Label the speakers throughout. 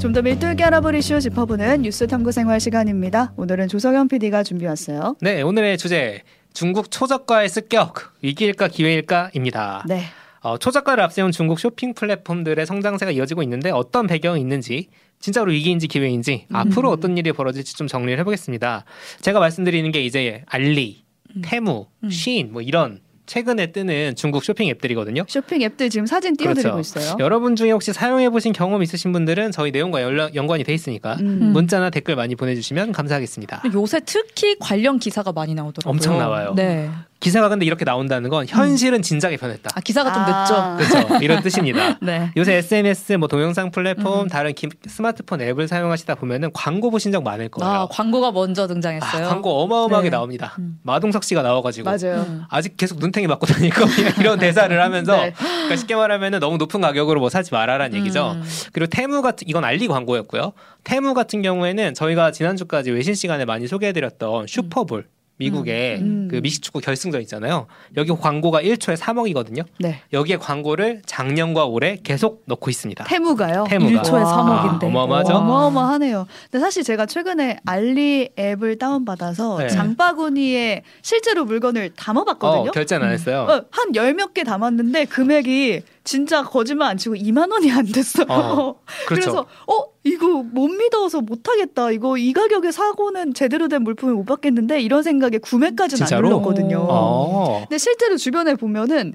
Speaker 1: 좀 더 밀도있게 알아볼 이슈 짚어보는 뉴스 탐구 생활 시간입니다. 오늘은 조석현 PD가 준비했어요.
Speaker 2: 네, 오늘의 주제 중국 초저가의 습격 위기일까 기회일까입니다.
Speaker 1: 네.
Speaker 2: 어, 초저가를 앞세운 중국 쇼핑 플랫폼들의 성장세가 이어지고 있는데 어떤 배경이 있는지 진짜로 위기인지 기회인지
Speaker 1: 음.
Speaker 2: 앞으로 어떤 일이 벌어질지 좀 정리를 해보겠습니다. 제가 말씀드리는 게 이제 알리,
Speaker 1: 음.
Speaker 2: 테무, 쉬인 뭐 이런 최근에 뜨는 중국 쇼핑 앱들이거든요.
Speaker 1: 쇼핑 앱들 지금 사진 띄워드리고
Speaker 2: 그렇죠.
Speaker 1: 있어요.
Speaker 2: 여러분 중에 혹시 사용해 보신 경험 있으신 분들은 저희 내용과 연락, 연관이 돼 있으니까
Speaker 1: 음.
Speaker 2: 문자나 댓글 많이 보내주시면 감사하겠습니다.
Speaker 3: 요새 특히 관련 기사가 많이 나오더라고요.
Speaker 2: 엄청 나와요.
Speaker 3: 네.
Speaker 2: 기사가 근데 이렇게 나온다는 건 현실은 진작에 변했다.
Speaker 3: 아 기사가 좀
Speaker 1: 아.
Speaker 3: 늦죠.
Speaker 2: 그렇죠. 이런 뜻입니다.
Speaker 3: 네.
Speaker 2: 요새 SNS, 뭐 동영상 플랫폼,
Speaker 3: 음.
Speaker 2: 다른 기- 스마트폰 앱을 사용하시다 보면은 광고 보신 적 많을 거예요.
Speaker 3: 아 광고가 먼저
Speaker 2: 아,
Speaker 3: 등장했어요.
Speaker 2: 광고 어마어마하게
Speaker 3: 네.
Speaker 2: 나옵니다.
Speaker 3: 음.
Speaker 2: 마동석 씨가 나와가지고
Speaker 1: 맞아요.
Speaker 3: 음.
Speaker 2: 아직 계속 눈탱이 맞고 다니고 이런 대사를 하면서
Speaker 1: 네.
Speaker 2: 그러니까 쉽게 말하면은 너무 높은 가격으로 뭐 사지 말아라는 얘기죠.
Speaker 3: 음.
Speaker 2: 그리고 테무 같은 이건 알리 광고였고요. 테무 같은 경우에는 저희가 지난주까지 외신 시간에 많이 소개해드렸던 슈퍼볼 미국의
Speaker 1: 음.
Speaker 2: 그 미식축구 결승전 있잖아요. 여기 광고가 1초에 3억이거든요.
Speaker 1: 네.
Speaker 2: 여기에 광고를 작년과 올해 계속 넣고 있습니다.
Speaker 1: 테무가요.
Speaker 2: 테무가.
Speaker 3: 1초에
Speaker 1: 와.
Speaker 3: 3억인데.
Speaker 2: 어마어마하죠?
Speaker 1: 어마어마하네요. 근데 사실 제가 최근에 알리 앱을 다운받아서
Speaker 2: 네.
Speaker 1: 장바구니에 실제로 물건을 담아봤거든요.
Speaker 2: 어, 결제는 안 했어요.
Speaker 1: 어, 한 열 몇 개 담았는데 금액이 진짜 거짓말 안 치고 2만 원이 안 됐어요.
Speaker 2: 어, 그렇죠.
Speaker 1: 그래서 어 이거 못 믿어서 못 하겠다. 이거 이 가격에 사고는 제대로 된 물품을 못 받겠는데 이런 생각에 구매까지는 안
Speaker 2: 진짜로?
Speaker 1: 눌렀거든요.
Speaker 2: 어,
Speaker 1: 근데 실제로 주변에 보면은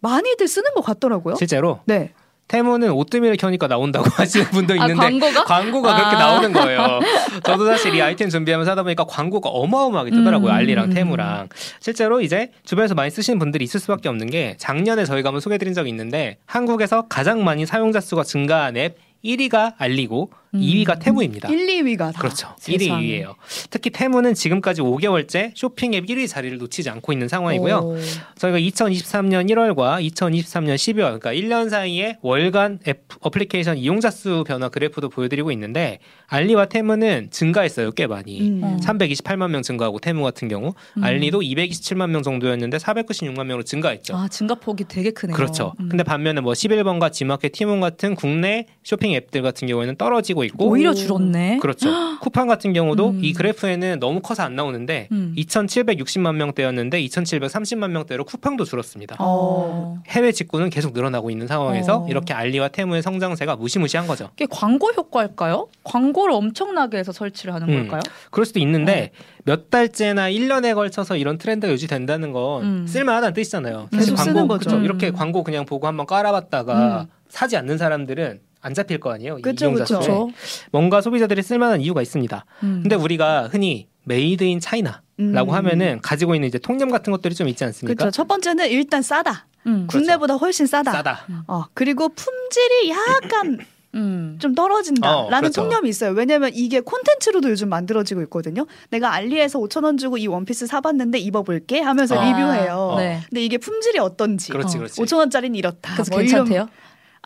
Speaker 1: 많이들 쓰는 것 같더라고요.
Speaker 2: 실제로
Speaker 1: 네.
Speaker 2: 테무는 오뜨밀을 켜니까 나온다고 하시는 분도
Speaker 3: 아
Speaker 2: 있는데
Speaker 3: 광고가?
Speaker 2: 광고가 그렇게
Speaker 3: 아.
Speaker 2: 나오는 거예요. 저도 사실 이 아이템 준비하면서 하다 보니까 광고가 어마어마하게 뜨더라고요.
Speaker 3: 음.
Speaker 2: 알리랑 테무랑. 실제로 이제 주변에서 많이 쓰시는 분들이 있을 수밖에 없는 게 작년에 저희가 한번 소개해드린 적이 있는데 한국에서 가장 많이 사용자 수가 증가한 앱 1위가 알리고
Speaker 3: 음.
Speaker 2: 2위가 테무입니다.
Speaker 1: 1, 2위가 다.
Speaker 2: 그렇죠. 1위,
Speaker 3: 세상에.
Speaker 2: 2위예요. 특히 테무는 지금까지 5개월째 쇼핑 앱 1위 자리를 놓치지 않고 있는 상황이고요.
Speaker 3: 오.
Speaker 2: 저희가 2023년 1월과 2023년 12월, 그러니까 1년 사이에 월간 앱 어플리케이션 이용자 수 변화 그래프도 보여드리고 있는데 알리와 테무는 증가했어요, 꽤 많이.
Speaker 1: 음.
Speaker 3: 어.
Speaker 2: 328만 명 증가하고 테무 같은 경우
Speaker 3: 음.
Speaker 2: 알리도 227만 명 정도였는데 496만 명으로 증가했죠.
Speaker 3: 아 증가폭이 되게 크네요.
Speaker 2: 그렇죠.
Speaker 3: 음.
Speaker 2: 근데 반면에 뭐 11번과 지마켓, 티몬 같은 국내 쇼핑 앱들 같은 경우에는 떨어지고 있고
Speaker 3: 오히려 줄었네.
Speaker 2: 그렇죠. 쿠팡 같은 경우도
Speaker 3: 음.
Speaker 2: 이 그래프에는 너무 커서 안 나오는데
Speaker 3: 음.
Speaker 2: 2,760만 명대였는데 2,730만 명대로 쿠팡도 줄었습니다.
Speaker 3: 어.
Speaker 2: 해외 직구는 계속 늘어나고 있는 상황에서
Speaker 3: 어.
Speaker 2: 이렇게 알리와 테무의 성장세가 무시무시한 거죠.
Speaker 3: 이게 광고 효과일까요? 광고를 엄청나게 해서 설치를 하는
Speaker 2: 음.
Speaker 3: 걸까요?
Speaker 2: 그럴 수도 있는데 몇 달째나 1년에 걸쳐서 이런 트렌드가 유지된다는 건
Speaker 3: 음.
Speaker 2: 쓸만하다는 뜻이잖아요.
Speaker 1: 계속
Speaker 2: 사실
Speaker 1: 쓰는
Speaker 2: 광고
Speaker 1: 거죠.
Speaker 2: 그쵸?
Speaker 3: 음.
Speaker 2: 이렇게 광고 그냥 보고 한번 깔아봤다가
Speaker 1: 음.
Speaker 2: 사지 않는 사람들은 안 잡힐 거 아니에요. 이
Speaker 1: 그쵸,
Speaker 2: 이용자
Speaker 1: 그쵸.
Speaker 2: 수에.
Speaker 3: 그렇죠.
Speaker 2: 뭔가 소비자들이 쓸만한 이유가 있습니다.
Speaker 3: 음.
Speaker 2: 근데 우리가 흔히 made in China라고
Speaker 1: 음.
Speaker 2: 하면은 가지고 있는 이제 통념 같은 것들이 좀 있지 않습니까?
Speaker 1: 그렇죠. 첫 번째는 일단 싸다.
Speaker 3: 음.
Speaker 2: 그렇죠.
Speaker 1: 국내보다 훨씬 싸다.
Speaker 2: 싸다.
Speaker 1: 어, 그리고 품질이 약간
Speaker 3: 음.
Speaker 1: 좀 떨어진다라는
Speaker 2: 어, 그렇죠.
Speaker 1: 통념이 있어요. 왜냐면 이게 콘텐츠로도 요즘 만들어지고 있거든요. 내가 알리에서 5천 원 주고 이 원피스 사봤는데 입어볼게 하면서
Speaker 2: 아,
Speaker 1: 리뷰해요.
Speaker 3: 네.
Speaker 1: 근데 이게 품질이 어떤지.
Speaker 2: 그렇지,
Speaker 3: 어,
Speaker 2: 그렇지.
Speaker 1: 5천 원짜리는 이렇다.
Speaker 3: 그래서
Speaker 1: 뭐 이런-
Speaker 3: 괜찮대요?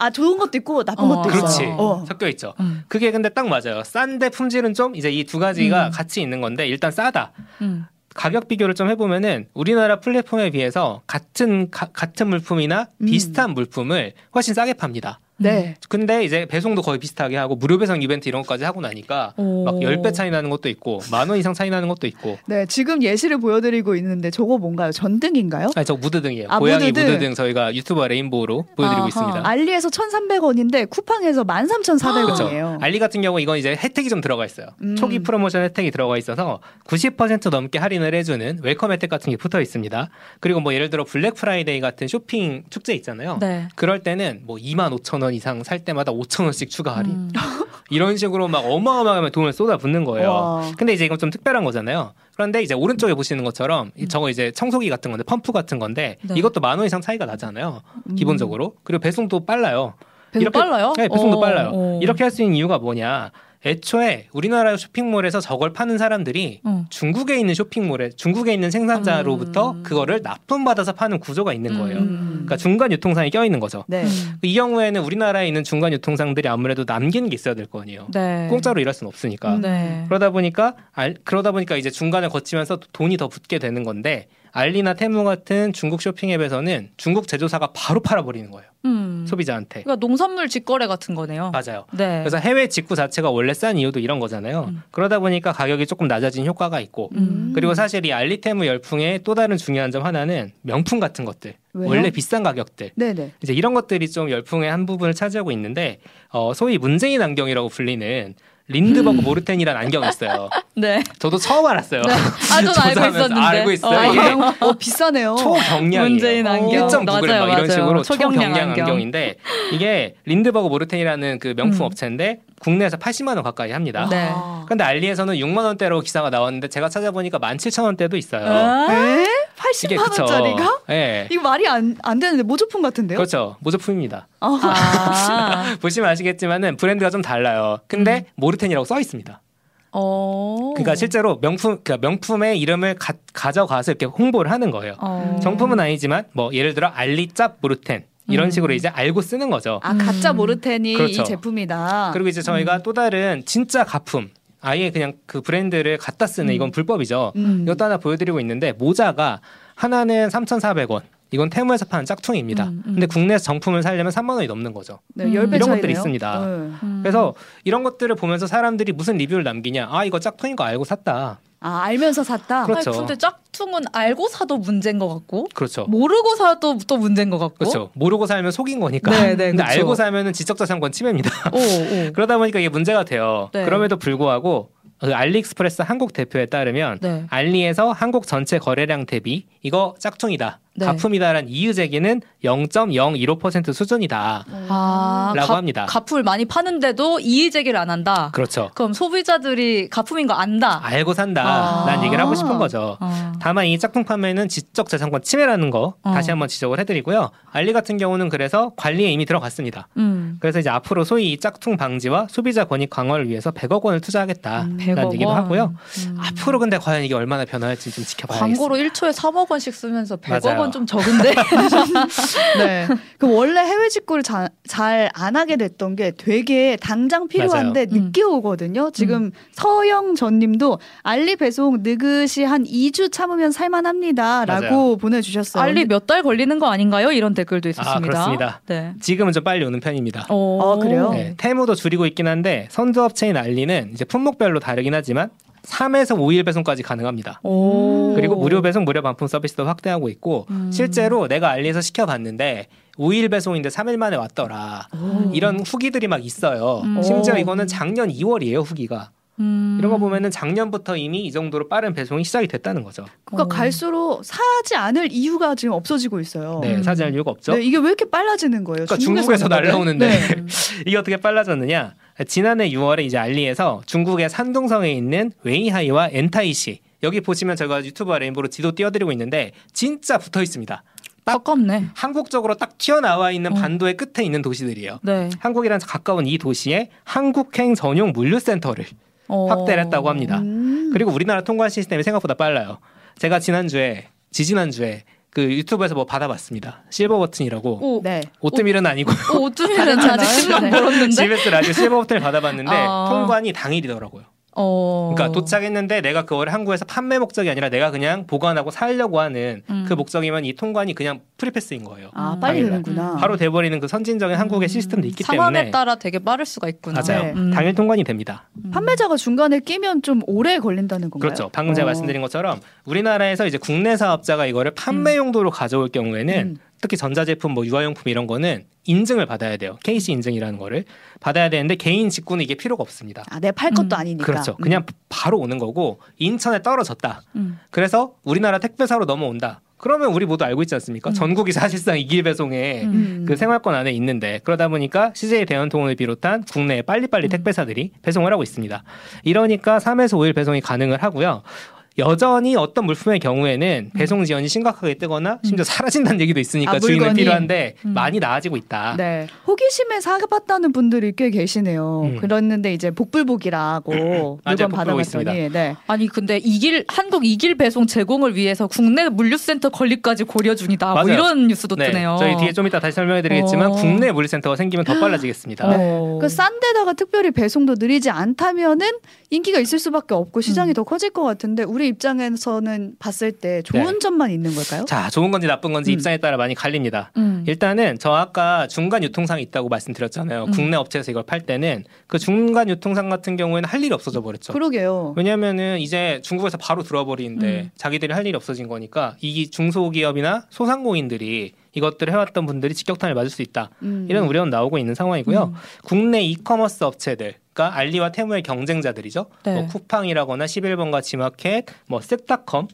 Speaker 1: 아 좋은 것도 있고 나쁜
Speaker 3: 어,
Speaker 1: 것도 있어요.
Speaker 2: 그렇지.
Speaker 1: 어.
Speaker 2: 섞여 있죠.
Speaker 3: 음.
Speaker 2: 그게 근데 딱 맞아요. 싼데 품질은 좀 이제 이 두 가지가
Speaker 3: 음.
Speaker 2: 같이 있는 건데 일단 싸다.
Speaker 3: 음.
Speaker 2: 가격 비교를 좀 해보면은 우리나라 플랫폼에 비해서 같은 가- 같은 물품이나
Speaker 1: 음.
Speaker 2: 비슷한 물품을 훨씬 싸게 팝니다.
Speaker 1: 네.
Speaker 2: 근데 이제 배송도 거의 비슷하게 하고 무료 배송 이벤트 이런 것까지 하고 나니까
Speaker 3: 오.
Speaker 2: 막 10배 차이 나는 것도 있고 만 원 이상 차이 나는 것도 있고
Speaker 1: 네, 지금 예시를 보여드리고 있는데 저거 뭔가요? 전등인가요?
Speaker 2: 아니 저 무드등이에요.
Speaker 1: 아,
Speaker 2: 고양이
Speaker 1: 무드등.
Speaker 2: 무드등 저희가 유튜버 레인보우로 보여드리고
Speaker 1: 아하.
Speaker 2: 있습니다.
Speaker 1: 알리에서 1,300원인데 쿠팡에서 13,400원이에요.
Speaker 2: 그렇죠. 알리 같은 경우 이건 이제 혜택이 좀 들어가 있어요.
Speaker 1: 음.
Speaker 2: 초기 프로모션 혜택이 들어가 있어서 90% 넘게 할인을 해주는 welcome 혜택 같은 게 붙어 있습니다. 그리고 뭐 예를 들어 블랙 프라이데이 같은 쇼핑 축제 있잖아요.
Speaker 3: 네.
Speaker 2: 그럴 때는 뭐 2만 5천 원 이상 살 때마다 5천 원씩 추가 할인.
Speaker 3: 음.
Speaker 2: 이런 식으로 막 어마어마하게 돈을 쏟아 붓는 거예요.
Speaker 1: 와.
Speaker 2: 근데 이제 이건 좀 특별한 거잖아요. 그런데 이제 오른쪽에 보시는 것처럼 이
Speaker 3: 음.
Speaker 2: 저거 이제 청소기 같은 건데 펌프 같은 건데
Speaker 3: 네.
Speaker 2: 이것도 만 원 이상 차이가 나잖아요.
Speaker 1: 음.
Speaker 2: 기본적으로. 그리고 배송도 빨라요.
Speaker 3: 배송
Speaker 2: 이렇게-
Speaker 3: 빨라요?
Speaker 2: 네, 배송도
Speaker 3: 어,
Speaker 2: 빨라요.
Speaker 3: 어.
Speaker 2: 이렇게 할 수 있는 이유가 뭐냐? 애초에 우리나라 쇼핑몰에서 저걸 파는 사람들이
Speaker 3: 어.
Speaker 2: 중국에 있는 쇼핑몰에 중국에 있는 생산자로부터
Speaker 3: 음.
Speaker 2: 그거를 납품 받아서 파는 구조가 있는 거예요.
Speaker 3: 음.
Speaker 2: 그러니까 중간 유통상이 껴 있는 거죠.
Speaker 1: 네.
Speaker 3: 음.
Speaker 2: 이 경우에는 우리나라에 있는 중간 유통상들이 아무래도 남기는 게 있어야 될 거 아니에요.
Speaker 3: 네.
Speaker 2: 공짜로 일할 수는 없으니까.
Speaker 3: 네.
Speaker 2: 그러다 보니까 알, 그러다 보니까 이제 중간을 거치면서 돈이 더 붙게 되는 건데 알리나 테무 같은 중국 쇼핑 앱에서는 중국 제조사가 바로 팔아버리는 거예요.
Speaker 3: 음.
Speaker 2: 소비자한테.
Speaker 3: 그러니까 농산물 직거래 같은 거네요.
Speaker 2: 맞아요.
Speaker 3: 네.
Speaker 2: 그래서 해외 직구 자체가 원래 싼 이유도 이런 거잖아요.
Speaker 3: 음.
Speaker 2: 그러다 보니까 가격이 조금 낮아진 효과가 있고
Speaker 3: 음.
Speaker 2: 그리고 사실 이 알리테무 열풍의 또 다른 중요한 점 하나는 명품 같은 것들
Speaker 1: 왜요?
Speaker 2: 원래 비싼 가격들
Speaker 1: 네네.
Speaker 2: 이제 이런 것들이 좀 열풍의 한 부분을 차지하고 있는데 어, 소위 문재인 안경이라고 불리는 린드버그 모르텐이라는 안경이 있어요.
Speaker 3: 네.
Speaker 2: 저도 처음 알았어요.
Speaker 3: 아, 전 알고 있었는데.
Speaker 2: 알고 있어요.
Speaker 3: 어,
Speaker 2: 이게
Speaker 1: 어, 비싸네요.
Speaker 2: 초경량이에요.
Speaker 3: 문재인 안경.
Speaker 2: 1.9g
Speaker 3: 맞아요,
Speaker 2: 막 이런
Speaker 3: 맞아요.
Speaker 2: 식으로
Speaker 3: 초경량
Speaker 2: 초경량
Speaker 3: 안경.
Speaker 2: 안경 인데 이게 린드버그 모르텐이라는 그 명품
Speaker 3: 음.
Speaker 2: 업체인데 국내에서 80만 원 가까이 합니다.
Speaker 3: 네.
Speaker 1: 아.
Speaker 2: 근데 알리에서는 6만 원대로 기사가 나왔는데 제가 찾아보니까 17,000원대도 있어요.
Speaker 3: 아?
Speaker 1: 에?
Speaker 2: 이게
Speaker 1: 80만
Speaker 2: 그쵸.
Speaker 1: 원짜리가?
Speaker 2: 예.
Speaker 1: 이거 말이 안, 안 되는데 모조품 같은데요?
Speaker 2: 그렇죠. 모조품입니다.
Speaker 1: 아,
Speaker 3: 아.
Speaker 2: 보시면 아시겠지만은 브랜드가 좀 달라요. 근데 모르텐이라고 써 있습니다.
Speaker 3: 어.
Speaker 2: 그러니까 실제로 명품 그러니까 명품의 이름을 가, 가져가서 이렇게 홍보를 하는 거예요.
Speaker 3: 어.
Speaker 2: 정품은 아니지만 뭐 예를 들어 알리짭 모르텐 이런
Speaker 3: 음.
Speaker 2: 식으로 이제 알고 쓰는 거죠.
Speaker 1: 아 가짜
Speaker 3: 음.
Speaker 1: 모르텐이
Speaker 2: 그렇죠.
Speaker 1: 이 제품이다.
Speaker 2: 그리고 이제 저희가 또 다른 진짜 가품 아예 그냥 그 브랜드를 갖다 쓰는
Speaker 3: 음.
Speaker 2: 이건 불법이죠.
Speaker 1: 음.
Speaker 2: 이것도 하나 보여드리고 있는데 모자가 하나는 3,400원. 이건 테무에서 파는 짝퉁입니다.
Speaker 3: 음, 음.
Speaker 2: 근데 국내에서 정품을 살려면 3만 원이 넘는 거죠.
Speaker 1: 네,
Speaker 3: 음.
Speaker 1: 10배
Speaker 2: 이런
Speaker 1: 차이네요.
Speaker 2: 것들이 있습니다.
Speaker 1: 네.
Speaker 3: 음.
Speaker 2: 그래서 이런 것들을 보면서 사람들이 무슨 리뷰를 남기냐? 아 이거 짝퉁인 거 알고 샀다.
Speaker 1: 아 알면서 샀다.
Speaker 2: 그렇죠.
Speaker 3: 아니, 근데 짝퉁은 알고 사도 문제인 것 같고
Speaker 2: 그렇죠.
Speaker 3: 모르고 사도 또 문제인 것 같고.
Speaker 2: 그렇죠. 모르고 살면 속인 거니까.
Speaker 3: 네, 네,
Speaker 2: 근데
Speaker 3: 그쵸.
Speaker 2: 알고 살면은 지적자산권 침해입니다.
Speaker 3: 오, 오.
Speaker 2: 그러다 보니까 이게 문제가 돼요.
Speaker 3: 네.
Speaker 2: 그럼에도 불구하고 그 알리익스프레스 한국 대표에 따르면
Speaker 3: 네.
Speaker 2: 알리에서 한국 전체 거래량 대비 이거 짝퉁이다.
Speaker 3: 네.
Speaker 2: 가품이다라는 이유 제기는 0.015% 수준이다.
Speaker 3: 아,
Speaker 2: 라고
Speaker 3: 가-
Speaker 2: 합니다.
Speaker 3: 가품을 많이 파는데도 이의 제기를 안 한다.
Speaker 2: 그렇죠.
Speaker 3: 그럼 소비자들이 가품인 거 안다.
Speaker 2: 알고 산다 라는
Speaker 3: 아.
Speaker 2: 얘기를 하고 싶은 거죠.
Speaker 3: 어.
Speaker 2: 다만 이 짝퉁 판매는 지적 재산권 침해라는 거
Speaker 3: 어.
Speaker 2: 다시 한번 지적을 해드리고요. 알리 같은 경우는 그래서 관리에 이미 들어갔습니다.
Speaker 3: 음.
Speaker 2: 그래서 이제 앞으로 소위 이 짝퉁 방지와 소비자 권익 강화를 위해서 100억 원을 투자하겠다라는
Speaker 3: 100억
Speaker 2: 얘기도
Speaker 3: 원.
Speaker 2: 하고요.
Speaker 3: 음.
Speaker 2: 앞으로 근데 과연 이게 얼마나 변화할지 좀 지켜봐야겠습니다.
Speaker 3: 광고로 1초에 3억 원씩 쓰면서 100억
Speaker 2: 맞아요.
Speaker 3: 원 좀 적은데.
Speaker 1: 네. 그 원래 해외 직구를 잘 안 하게 됐던 게 되게 당장 필요한데
Speaker 3: 맞아요.
Speaker 1: 늦게 오거든요. 지금 서영 전님도 알리 배송 느긋이 한 2주 참으면 살만합니다라고
Speaker 2: 맞아요.
Speaker 1: 보내주셨어요.
Speaker 3: 알리 몇 달 걸리는 거 아닌가요? 이런 댓글도 있었습니다.
Speaker 2: 아, 그렇습니다.
Speaker 3: 네.
Speaker 2: 지금은 좀 빨리 오는 편입니다.
Speaker 3: 오.
Speaker 1: 아, 그래요?
Speaker 2: 네, 테무도 줄이고 있긴 한데 선두업체인 알리는 이제 품목별로 다르긴 하지만 3에서 5일 배송까지 가능합니다.
Speaker 3: 오.
Speaker 2: 그리고 무료 배송, 무료 반품 서비스도 확대하고 있고
Speaker 3: 음.
Speaker 2: 실제로 내가 알리에서 시켜봤는데 5일 배송인데 3일 만에 왔더라.
Speaker 3: 오.
Speaker 2: 이런 후기들이 막 있어요.
Speaker 3: 음.
Speaker 2: 심지어
Speaker 1: 오.
Speaker 2: 이거는 작년 2월이에요, 후기가.
Speaker 3: 음.
Speaker 2: 이런 거 보면은 작년부터 이미 이 정도로 빠른 배송이 시작이 됐다는 거죠.
Speaker 1: 그러니까
Speaker 3: 어.
Speaker 1: 갈수록 사지 않을 이유가 지금 없어지고 있어요.
Speaker 2: 네,
Speaker 3: 음.
Speaker 2: 사지할 이유가 없죠.
Speaker 1: 네, 이게 왜 이렇게 빨라지는 거예요?
Speaker 2: 그러니까 중국에서
Speaker 1: 건데?
Speaker 2: 날라오는데
Speaker 1: 네.
Speaker 2: 이게 어떻게 빨라졌느냐? 지난해 6월에 이제 알리에서 중국의 산둥성에 있는 웨이하이와 옌타이시 여기 보시면 제가 유튜브 레인보로 지도 띄워드리고 있는데 진짜 붙어 있습니다.
Speaker 3: 가깝네.
Speaker 2: 한국적으로 딱 튀어나와 있는
Speaker 3: 어.
Speaker 2: 반도의 끝에 있는 도시들이에요.
Speaker 3: 네.
Speaker 2: 한국이랑 가까운 이 도시에 한국행 전용 물류센터를
Speaker 3: 어.
Speaker 2: 확대를 했다고 합니다.
Speaker 1: 음.
Speaker 2: 그리고 우리나라 통관 시스템이 생각보다 빨라요. 제가 지난주에 지지난주에 그 유튜브에서 뭐 받아봤습니다. 실버 버튼이라고
Speaker 3: 오.
Speaker 1: 네.
Speaker 2: 오뜨밀은 아니고
Speaker 3: 오, 오뚜미는 아직 신랑 멀었는데.
Speaker 2: GBS 라디오 실버 버튼을 받아봤는데
Speaker 3: 아.
Speaker 2: 통관이 당일이더라고요.
Speaker 3: 어.
Speaker 2: 그러니까 도착했는데 내가 그거를 한국에서 판매 목적이 아니라 내가 그냥 보관하고 살려고 하는
Speaker 3: 음.
Speaker 2: 그 목적이면 이 통관이 그냥 프리패스인 거예요.
Speaker 1: 아
Speaker 3: 음.
Speaker 1: 빨리. 되는구나.
Speaker 2: 바로 돼버리는 그 선진적인 한국의 시스템도 있기
Speaker 3: 상황에
Speaker 2: 때문에
Speaker 3: 따라 되게 빠를 수가 있구나.
Speaker 2: 맞아요.
Speaker 1: 네.
Speaker 3: 음.
Speaker 2: 당일 통관이 됩니다.
Speaker 3: 음.
Speaker 1: 판매자가 중간에 끼면 좀 오래 걸린다는 건가요?
Speaker 2: 그렇죠. 방금 제가
Speaker 1: 어.
Speaker 2: 말씀드린 것처럼 우리나라에서 이제 국내 사업자가 이거를 판매 용도로 가져올 경우에는
Speaker 1: 음.
Speaker 2: 특히 전자제품, 뭐 유아용품 이런 거는 인증을 받아야 돼요. KC 인증이라는 거를 받아야 되는데 개인 직구는 이게 필요가 없습니다.
Speaker 1: 아, 내팔 것도
Speaker 3: 음.
Speaker 1: 아니니까.
Speaker 2: 그렇죠.
Speaker 1: 음.
Speaker 2: 그냥 바로 오는 거고 인천에 떨어졌다.
Speaker 3: 음.
Speaker 2: 그래서 우리나라 택배사로 넘어온다. 그러면 우리 모두 알고 있지 않습니까?
Speaker 3: 음.
Speaker 2: 전국이 사실상 이길 배송에
Speaker 3: 음.
Speaker 2: 그 생활권 안에 있는데 그러다 보니까 CJ 대연통을 비롯한 국내의 빨리빨리
Speaker 3: 음.
Speaker 2: 택배사들이 배송을 하고 있습니다. 이러니까 3에서 5일 배송이 가능을 하고요. 여전히 어떤 물품의 경우에는 배송 지연이 심각하게 뜨거나 심지어 사라진다는 얘기도 있으니까
Speaker 1: 아,
Speaker 2: 주인은? 필요한데
Speaker 3: 음.
Speaker 2: 많이 나아지고 있다.
Speaker 1: 네. 호기심에 사봤다는 분들이 꽤 계시네요.
Speaker 2: 음.
Speaker 1: 그랬는데 이제 복불복이라고
Speaker 2: 맞아요.
Speaker 1: 물건
Speaker 2: 있습니다.
Speaker 1: 받아봤더니 네.
Speaker 3: 아니 근데 이길 한국 이길 배송 제공을 위해서 국내 물류센터 건립까지 고려 중이다. 뭐
Speaker 2: 맞아요.
Speaker 3: 이런 뉴스도
Speaker 2: 네,
Speaker 3: 뜨네요.
Speaker 2: 저희 뒤에 좀 이따 다시 설명해드리겠지만
Speaker 3: 어.
Speaker 2: 국내 물류센터가 생기면 더 빨라지겠습니다.
Speaker 3: 어.
Speaker 1: 그싼 데다가 특별히 배송도 느리지 않다면은 인기가 있을 수밖에 없고 시장이 더 커질 것 같은데 우리 입장에서는 봤을 때 좋은
Speaker 2: 네.
Speaker 1: 점만 있는 걸까요?
Speaker 2: 자, 좋은 건지 나쁜 건지
Speaker 1: 음.
Speaker 2: 입장에 따라 많이 갈립니다.
Speaker 3: 음.
Speaker 2: 일단은 저 아까 중간 유통상이 있다고 말씀드렸잖아요.
Speaker 3: 음.
Speaker 2: 국내 업체에서 이걸 팔 때는 그 중간 유통상 같은 경우에는 할 일이 없어져 버렸죠.
Speaker 1: 그러게요.
Speaker 2: 왜냐면은 이제 중국에서 바로 들어와 버리는데
Speaker 3: 음.
Speaker 2: 자기들이 할 일이 없어진 거니까 이 중소기업이나 소상공인들이 이것들을 해왔던 분들이 직격탄을 맞을 수 있다.
Speaker 1: 음.
Speaker 2: 이런 우려는 나오고 있는 상황이고요.
Speaker 3: 음.
Speaker 2: 국내 이커머스 업체들, 그러니까 알리와 테무의 경쟁자들이죠.
Speaker 3: 네.
Speaker 2: 뭐 쿠팡이라거나 11번가 지마켓, 뭐 쓱닷컴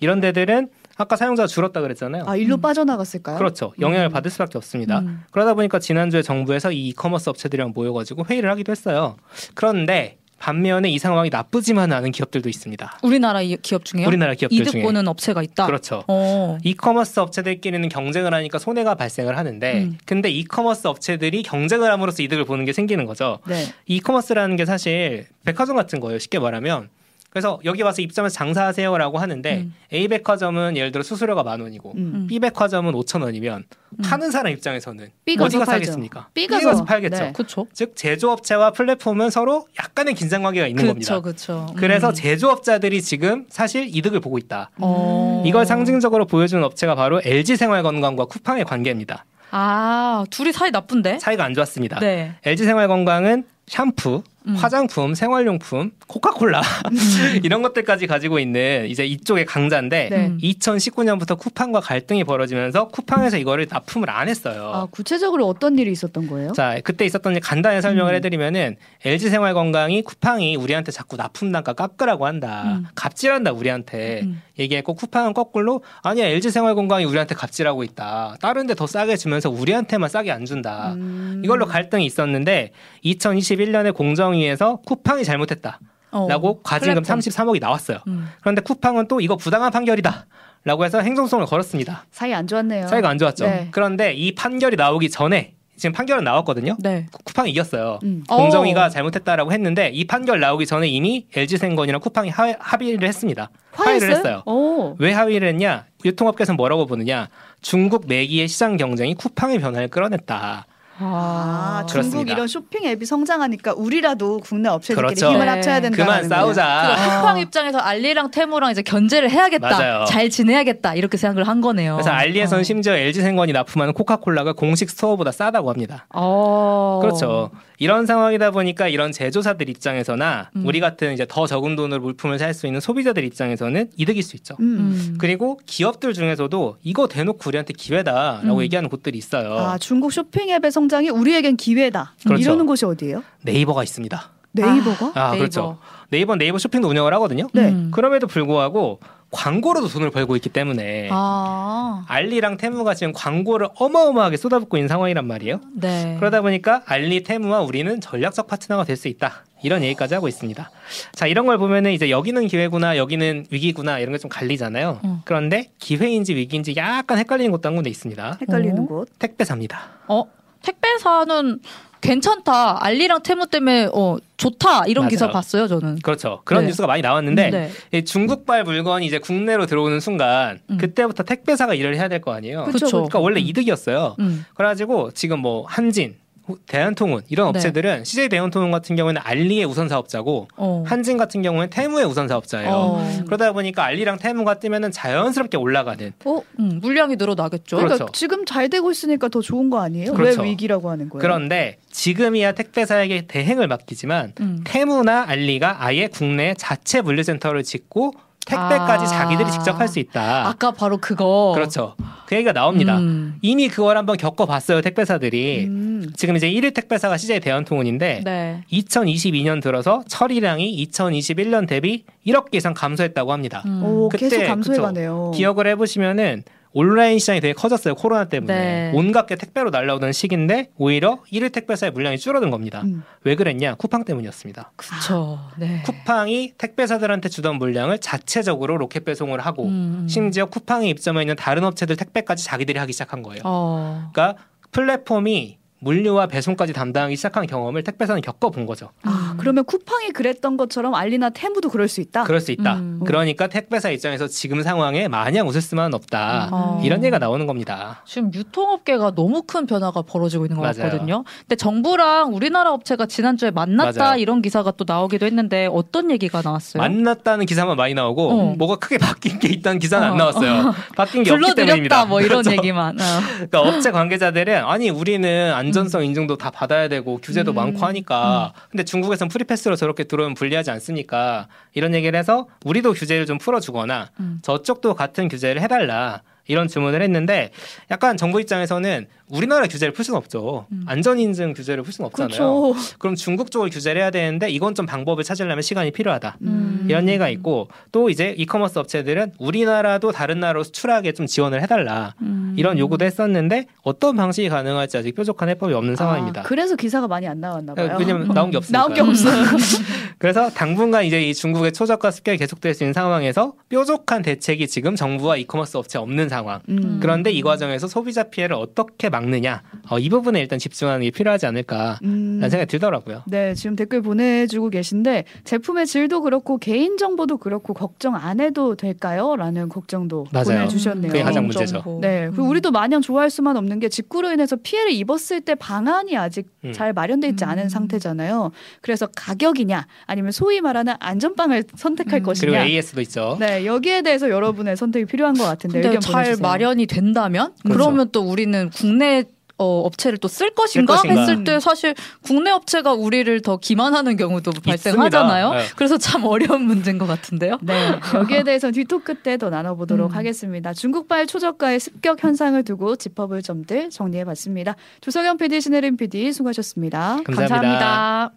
Speaker 2: 이런 데들은 아까 사용자가 줄었다 그랬잖아요.
Speaker 1: 아 일로
Speaker 3: 음.
Speaker 1: 빠져나갔을까요?
Speaker 2: 그렇죠. 영향을
Speaker 1: 음.
Speaker 2: 받을 수밖에 없습니다.
Speaker 3: 음.
Speaker 2: 그러다 보니까 지난주에 정부에서 이 이커머스 업체들이랑 모여가지고 회의를 하기도 했어요. 그런데 반면에 이 상황이 나쁘지만은 않은 기업들도 있습니다.
Speaker 3: 우리나라 이- 기업 중에요?
Speaker 2: 우리나라 기업들
Speaker 3: 이득
Speaker 2: 중에
Speaker 3: 보는 업체가 있다.
Speaker 2: 그렇죠.
Speaker 3: 어.
Speaker 2: 이커머스 업체들끼리는 경쟁을 하니까 손해가 발생을 하는데
Speaker 3: 음.
Speaker 2: 근데 이커머스 업체들이 경쟁을 함으로써 이득을 보는 게 생기는 거죠.
Speaker 1: 네.
Speaker 2: 이커머스라는 게 사실 백화점 같은 거예요. 쉽게 말하면. 그래서 여기 와서 입점해서 장사하세요라고 하는데
Speaker 3: 음.
Speaker 2: A 백화점은 예를 들어 수수료가 만 원이고
Speaker 1: 음.
Speaker 3: 음.
Speaker 2: B 백화점은 5천 원이면
Speaker 3: 음.
Speaker 2: 파는 사람 입장에서는
Speaker 1: B가
Speaker 2: 어디가. 사겠습니까?
Speaker 1: B가
Speaker 2: B가
Speaker 1: 더.
Speaker 2: 팔겠죠.
Speaker 1: 네.
Speaker 2: 즉 제조업체와 플랫폼은 서로 약간의 긴장 관계가 있는 겁니다.
Speaker 3: 그렇죠. 그렇죠.
Speaker 2: 그래서 제조업자들이 지금 사실 이득을 보고 있다.
Speaker 3: 어.
Speaker 2: 이걸 상징적으로 보여주는 업체가 바로 LG 생활건강과 쿠팡의 관계입니다.
Speaker 3: 아 둘이 사이 나쁜데?
Speaker 2: 사이가 안 좋았습니다.
Speaker 3: 네.
Speaker 2: LG 생활건강은 샴푸,
Speaker 3: 음.
Speaker 2: 화장품, 생활용품, 코카콜라 이런 것들까지 가지고 있는 이제 이쪽의 강자인데
Speaker 1: 네.
Speaker 3: 음.
Speaker 2: 2019년부터 쿠팡과 갈등이 벌어지면서 쿠팡에서 이거를 납품을 안 했어요.
Speaker 1: 아 구체적으로 어떤 일이 있었던 거예요?
Speaker 2: 자, 그때 있었던 일 간단히 설명을
Speaker 1: 음.
Speaker 2: 해드리면은 LG 생활건강이 쿠팡이 우리한테 자꾸 납품 단가 깎으라고 한다,
Speaker 3: 음.
Speaker 2: 갑질한다 우리한테
Speaker 3: 음.
Speaker 2: 얘기했고 쿠팡은 거꾸로 아니야 LG 생활건강이 우리한테 갑질하고 있다, 다른데 더 싸게 주면서 우리한테만 싸게 안 준다.
Speaker 1: 음.
Speaker 2: 이걸로 갈등이 있었는데 2021년에 공정 위에서 쿠팡이 잘못했다 라고
Speaker 3: 어.
Speaker 2: 과징금
Speaker 3: 플랫폼.
Speaker 2: 33억이 나왔어요.
Speaker 3: 음.
Speaker 2: 그런데 쿠팡은 또 이거 부당한 판결이다. 라고 해서 행정소송을 걸었습니다.
Speaker 1: 사이 안 좋았네요.
Speaker 2: 사이가 안 좋았죠.
Speaker 1: 네.
Speaker 2: 그런데 이 판결이 나오기 전에 지금 판결은 나왔거든요.
Speaker 3: 네.
Speaker 2: 쿠팡이 이겼어요.
Speaker 1: 음.
Speaker 2: 공정위가
Speaker 3: 어.
Speaker 2: 잘못했다라고 했는데 이 판결 나오기 전에 이미 LG생건이랑 쿠팡이 하, 합의를 했습니다.
Speaker 1: 화해했어요?
Speaker 2: 를 했어요.
Speaker 1: 오.
Speaker 2: 왜 합의를 했냐? 유통업계에서 뭐라고 보느냐? 중국 매기의 시장 경쟁이 쿠팡의 변화를 끌어냈다.
Speaker 1: 아, 중국
Speaker 2: 그렇습니다.
Speaker 1: 이런 쇼핑 앱이 성장하니까 우리라도 국내 업체들끼리
Speaker 2: 그렇죠.
Speaker 1: 힘을
Speaker 3: 네.
Speaker 1: 합쳐야 된다.
Speaker 2: 그만 싸우자.
Speaker 3: 그 쿠팡 입장에서 알리랑 테무랑 이제 견제를 해야겠다.
Speaker 2: 맞아요.
Speaker 3: 잘 지내야겠다. 이렇게 생각을 한 거네요.
Speaker 2: 그래서 알리에서는
Speaker 3: 어.
Speaker 2: 심지어 LG생건이 납품하는 코카콜라가 공식 스토어보다 싸다고 합니다.
Speaker 3: 어.
Speaker 2: 그렇죠. 이런 상황이다 보니까 이런 제조사들 입장에서나
Speaker 3: 음.
Speaker 2: 우리 같은 이제 더 적은 돈으로 물품을 살 수 있는 소비자들 입장에서는 이득일 수 있죠.
Speaker 1: 음.
Speaker 3: 음.
Speaker 2: 그리고 기업들 중에서도 이거 대놓고 우리한테 기회다라고
Speaker 3: 음.
Speaker 2: 얘기하는 곳들이 있어요.
Speaker 1: 아 중국 쇼핑 앱의 성장 이 우리에겐 기회다.
Speaker 2: 그렇죠.
Speaker 1: 이러는 곳이 어디예요?
Speaker 2: 네이버가 있습니다.
Speaker 1: 네이버가?
Speaker 2: 아,
Speaker 3: 네이버.
Speaker 2: 그렇죠. 네이버 네이버 쇼핑도 운영을 하거든요.
Speaker 1: 네.
Speaker 3: 음.
Speaker 2: 그럼에도 불구하고 광고로도 돈을 벌고 있기 때문에
Speaker 3: 아.
Speaker 2: 알리랑 테무가 지금 광고를 어마어마하게 쏟아붓고 있는 상황이란 말이에요.
Speaker 3: 네.
Speaker 2: 그러다 보니까 알리, 테무와 우리는 전략적 파트너가 될 수 있다. 이런 얘기까지 하고 있습니다. 자, 이런 걸 보면은 이제 여기는 기회구나, 여기는 위기구나 이런 게 좀 갈리잖아요.
Speaker 3: 음.
Speaker 2: 그런데 기회인지 위기인지 약간 헷갈리는 곳도 한 군데 있습니다.
Speaker 1: 헷갈리는
Speaker 3: 어?
Speaker 1: 곳.
Speaker 2: 택배사입니다.
Speaker 3: 어 택배사는 괜찮다. 알리랑 테무 때문에 어 좋다. 이런
Speaker 2: 맞아요.
Speaker 3: 기사 봤어요, 저는.
Speaker 2: 그렇죠. 그런
Speaker 3: 네.
Speaker 2: 뉴스가 많이 나왔는데
Speaker 3: 네.
Speaker 2: 이 중국발 물건이 이제 국내로 들어오는 순간
Speaker 3: 음.
Speaker 2: 그때부터 택배사가 일을 해야 될 거 아니에요.
Speaker 1: 그쵸.
Speaker 2: 그러니까 원래
Speaker 3: 음.
Speaker 2: 이득이었어요.
Speaker 3: 음.
Speaker 2: 그래가지고 지금 뭐 한진, 후- 대한통운 이런
Speaker 3: 네.
Speaker 2: 업체들은 CJ 대한통운 같은 경우에는 알리의 우선 사업자고
Speaker 3: 어.
Speaker 2: 한진 같은 경우는 테무의 우선 사업자예요.
Speaker 3: 어.
Speaker 2: 그러다 보니까 알리랑 테무가 뜨면은 자연스럽게 올라가는
Speaker 1: 어?
Speaker 3: 음, 물량이 늘어나겠죠.
Speaker 2: 그렇죠.
Speaker 1: 그러니까 지금 잘 되고 있으니까 더 좋은 거 아니에요?
Speaker 2: 그렇죠.
Speaker 1: 왜 위기라고 하는 거예요?
Speaker 2: 그런데 지금이야 택배사에게 대행을 맡기지만
Speaker 3: 음.
Speaker 2: 테무나 알리가 아예 국내에 자체 물류센터를 짓고 택배까지
Speaker 3: 아.
Speaker 2: 자기들이 직접 할 수 있다.
Speaker 3: 아까 바로 그거.
Speaker 2: 그렇죠. 그 얘기가 나옵니다.
Speaker 3: 음.
Speaker 2: 이미 그걸 한번 겪어봤어요 택배사들이.
Speaker 1: 음.
Speaker 2: 지금 이제 1위 택배사가 CJ 대한통운인데
Speaker 3: 네.
Speaker 2: 2022년 들어서 처리량이 2021년 대비 1억 이상 감소했다고 합니다.
Speaker 3: 음.
Speaker 1: 오,
Speaker 2: 그때,
Speaker 1: 계속 감소해
Speaker 2: 그쵸.
Speaker 1: 가네요.
Speaker 2: 기억을 해보시면은 온라인 시장이 되게 커졌어요 코로나 때문에
Speaker 3: 네.
Speaker 2: 온갖 게 택배로 날라오던 시기인데 오히려 1위 택배사의 물량이 줄어든 겁니다.
Speaker 1: 음.
Speaker 2: 왜 그랬냐? 쿠팡 때문이었습니다.
Speaker 3: 그렇죠. 네.
Speaker 2: 쿠팡이 택배사들한테 주던 물량을 자체적으로 로켓 배송을 하고
Speaker 3: 음.
Speaker 2: 심지어 쿠팡에 입점해 있는 다른 업체들 택배까지 자기들이 하기 시작한 거예요.
Speaker 3: 어.
Speaker 2: 그러니까 플랫폼이 물류와 배송까지 담당하기 시작한 경험을 택배사는 겪어본 거죠.
Speaker 1: 아,
Speaker 3: 음.
Speaker 1: 그러면 쿠팡이 그랬던 것처럼 알리나 테무도 그럴 수 있다.
Speaker 2: 그럴 수 있다.
Speaker 3: 음.
Speaker 2: 그러니까 택배사 입장에서 지금 상황에 마냥 웃을 수만은 없다.
Speaker 3: 어.
Speaker 2: 이런 얘기가 나오는 겁니다.
Speaker 3: 지금 유통업계가 너무 큰 변화가 벌어지고 있는 것
Speaker 2: 맞아요.
Speaker 3: 같거든요. 근데 정부랑 우리나라 업체가 지난주에 만났다
Speaker 2: 맞아요.
Speaker 3: 이런 기사가 또 나오기도 했는데 어떤 얘기가 나왔어요?
Speaker 2: 만났다는 기사만 많이 나오고
Speaker 3: 어.
Speaker 2: 뭐가 크게 바뀐 게 있다는 기사는
Speaker 3: 어.
Speaker 2: 안 나왔어요. 바뀐 게 없기 때문입니다.
Speaker 3: 불러들였다 뭐 이런
Speaker 2: 그렇죠.
Speaker 3: 얘기만. 어.
Speaker 2: 그러니까 업체 관계자들은 아니 우리는 안전성 인증도 다 받아야 되고 규제도
Speaker 3: 음.
Speaker 2: 많고 하니까 근데 중국에선 프리패스로 저렇게 들어오면 불리하지 않습니까? 이런 얘기를 해서 우리도 규제를 좀 풀어주거나
Speaker 3: 음.
Speaker 2: 저쪽도 같은 규제를 해달라. 이런 주문을 했는데 약간 정부 입장에서는 우리나라 규제를 풀 수는 없죠.
Speaker 3: 음.
Speaker 2: 안전인증 규제를 풀 수는 없잖아요.
Speaker 1: 그렇죠.
Speaker 2: 그럼 중국 쪽을 규제를 해야 되는데 이건 좀 방법을 찾으려면 시간이 필요하다.
Speaker 3: 음.
Speaker 2: 이런 얘기가 있고 또 이제 이커머스 업체들은 우리나라도 다른 나라로 수출하게 좀 지원을 해달라
Speaker 3: 음.
Speaker 2: 이런 요구도 했었는데 어떤 방식이 가능할지 아직 뾰족한 해법이 없는 상황입니다.
Speaker 1: 아, 그래서 기사가 많이 안 나왔나 봐요.
Speaker 2: 왜냐면 나온 게 없으니까.
Speaker 1: 나온 게 없어요.
Speaker 2: 그래서 당분간 이제 이 중국의 초저가 습격이 계속될 수 있는 상황에서 뾰족한 대책이 지금 정부와 이커머스 업체 없는 상황.
Speaker 1: 음.
Speaker 2: 그런데 이 과정에서 소비자 피해를 어떻게 막느냐 어, 이 부분에 일단 집중하는 게 필요하지 않을까라는
Speaker 1: 음.
Speaker 2: 생각이 들더라고요.
Speaker 1: 네, 지금 댓글 보내주고 계신데 제품의 질도 그렇고 개인 정보도 그렇고 걱정 안 해도 될까요? 라는 걱정도
Speaker 2: 맞아요.
Speaker 1: 보내주셨네요.
Speaker 2: 그게 가장 문제죠.
Speaker 1: 네, 그리고
Speaker 3: 음.
Speaker 1: 우리도 마냥 좋아할 수만 없는 게 직구로 인해서 피해를 입었을 때 방안이 아직
Speaker 2: 음.
Speaker 1: 잘 마련돼 있지 않은
Speaker 3: 음.
Speaker 1: 상태잖아요. 그래서 가격이냐 아니면 소위 말하는 안전빵을 선택할
Speaker 3: 음.
Speaker 2: 그리고
Speaker 1: 것이냐.
Speaker 2: AS도 있죠.
Speaker 1: 네, 여기에 대해서 여러분의 선택이 필요한 것
Speaker 3: 같은데
Speaker 1: 의견
Speaker 3: 잘
Speaker 1: 보내주세요.
Speaker 3: 마련이 된다면
Speaker 2: 그렇죠.
Speaker 3: 그러면 또 우리는 국내 어, 업체를 또 쓸 것인가,
Speaker 2: 것인가.
Speaker 3: 했을 때 사실 국내 업체가 우리를 더 기만하는 경우도 발생하잖아요.
Speaker 2: 네.
Speaker 3: 그래서 참 어려운 문제인 것 같은데요.
Speaker 1: 네, 여기에 대해서 뒤토크 때 더 나눠보도록
Speaker 3: 음.
Speaker 1: 하겠습니다. 중국발 초저가의 습격 현상을 두고 짚어볼 점들 정리해봤습니다. 조석영 PD, 신혜림 PD 수고하셨습니다
Speaker 2: 감사합니다.
Speaker 3: 감사합니다.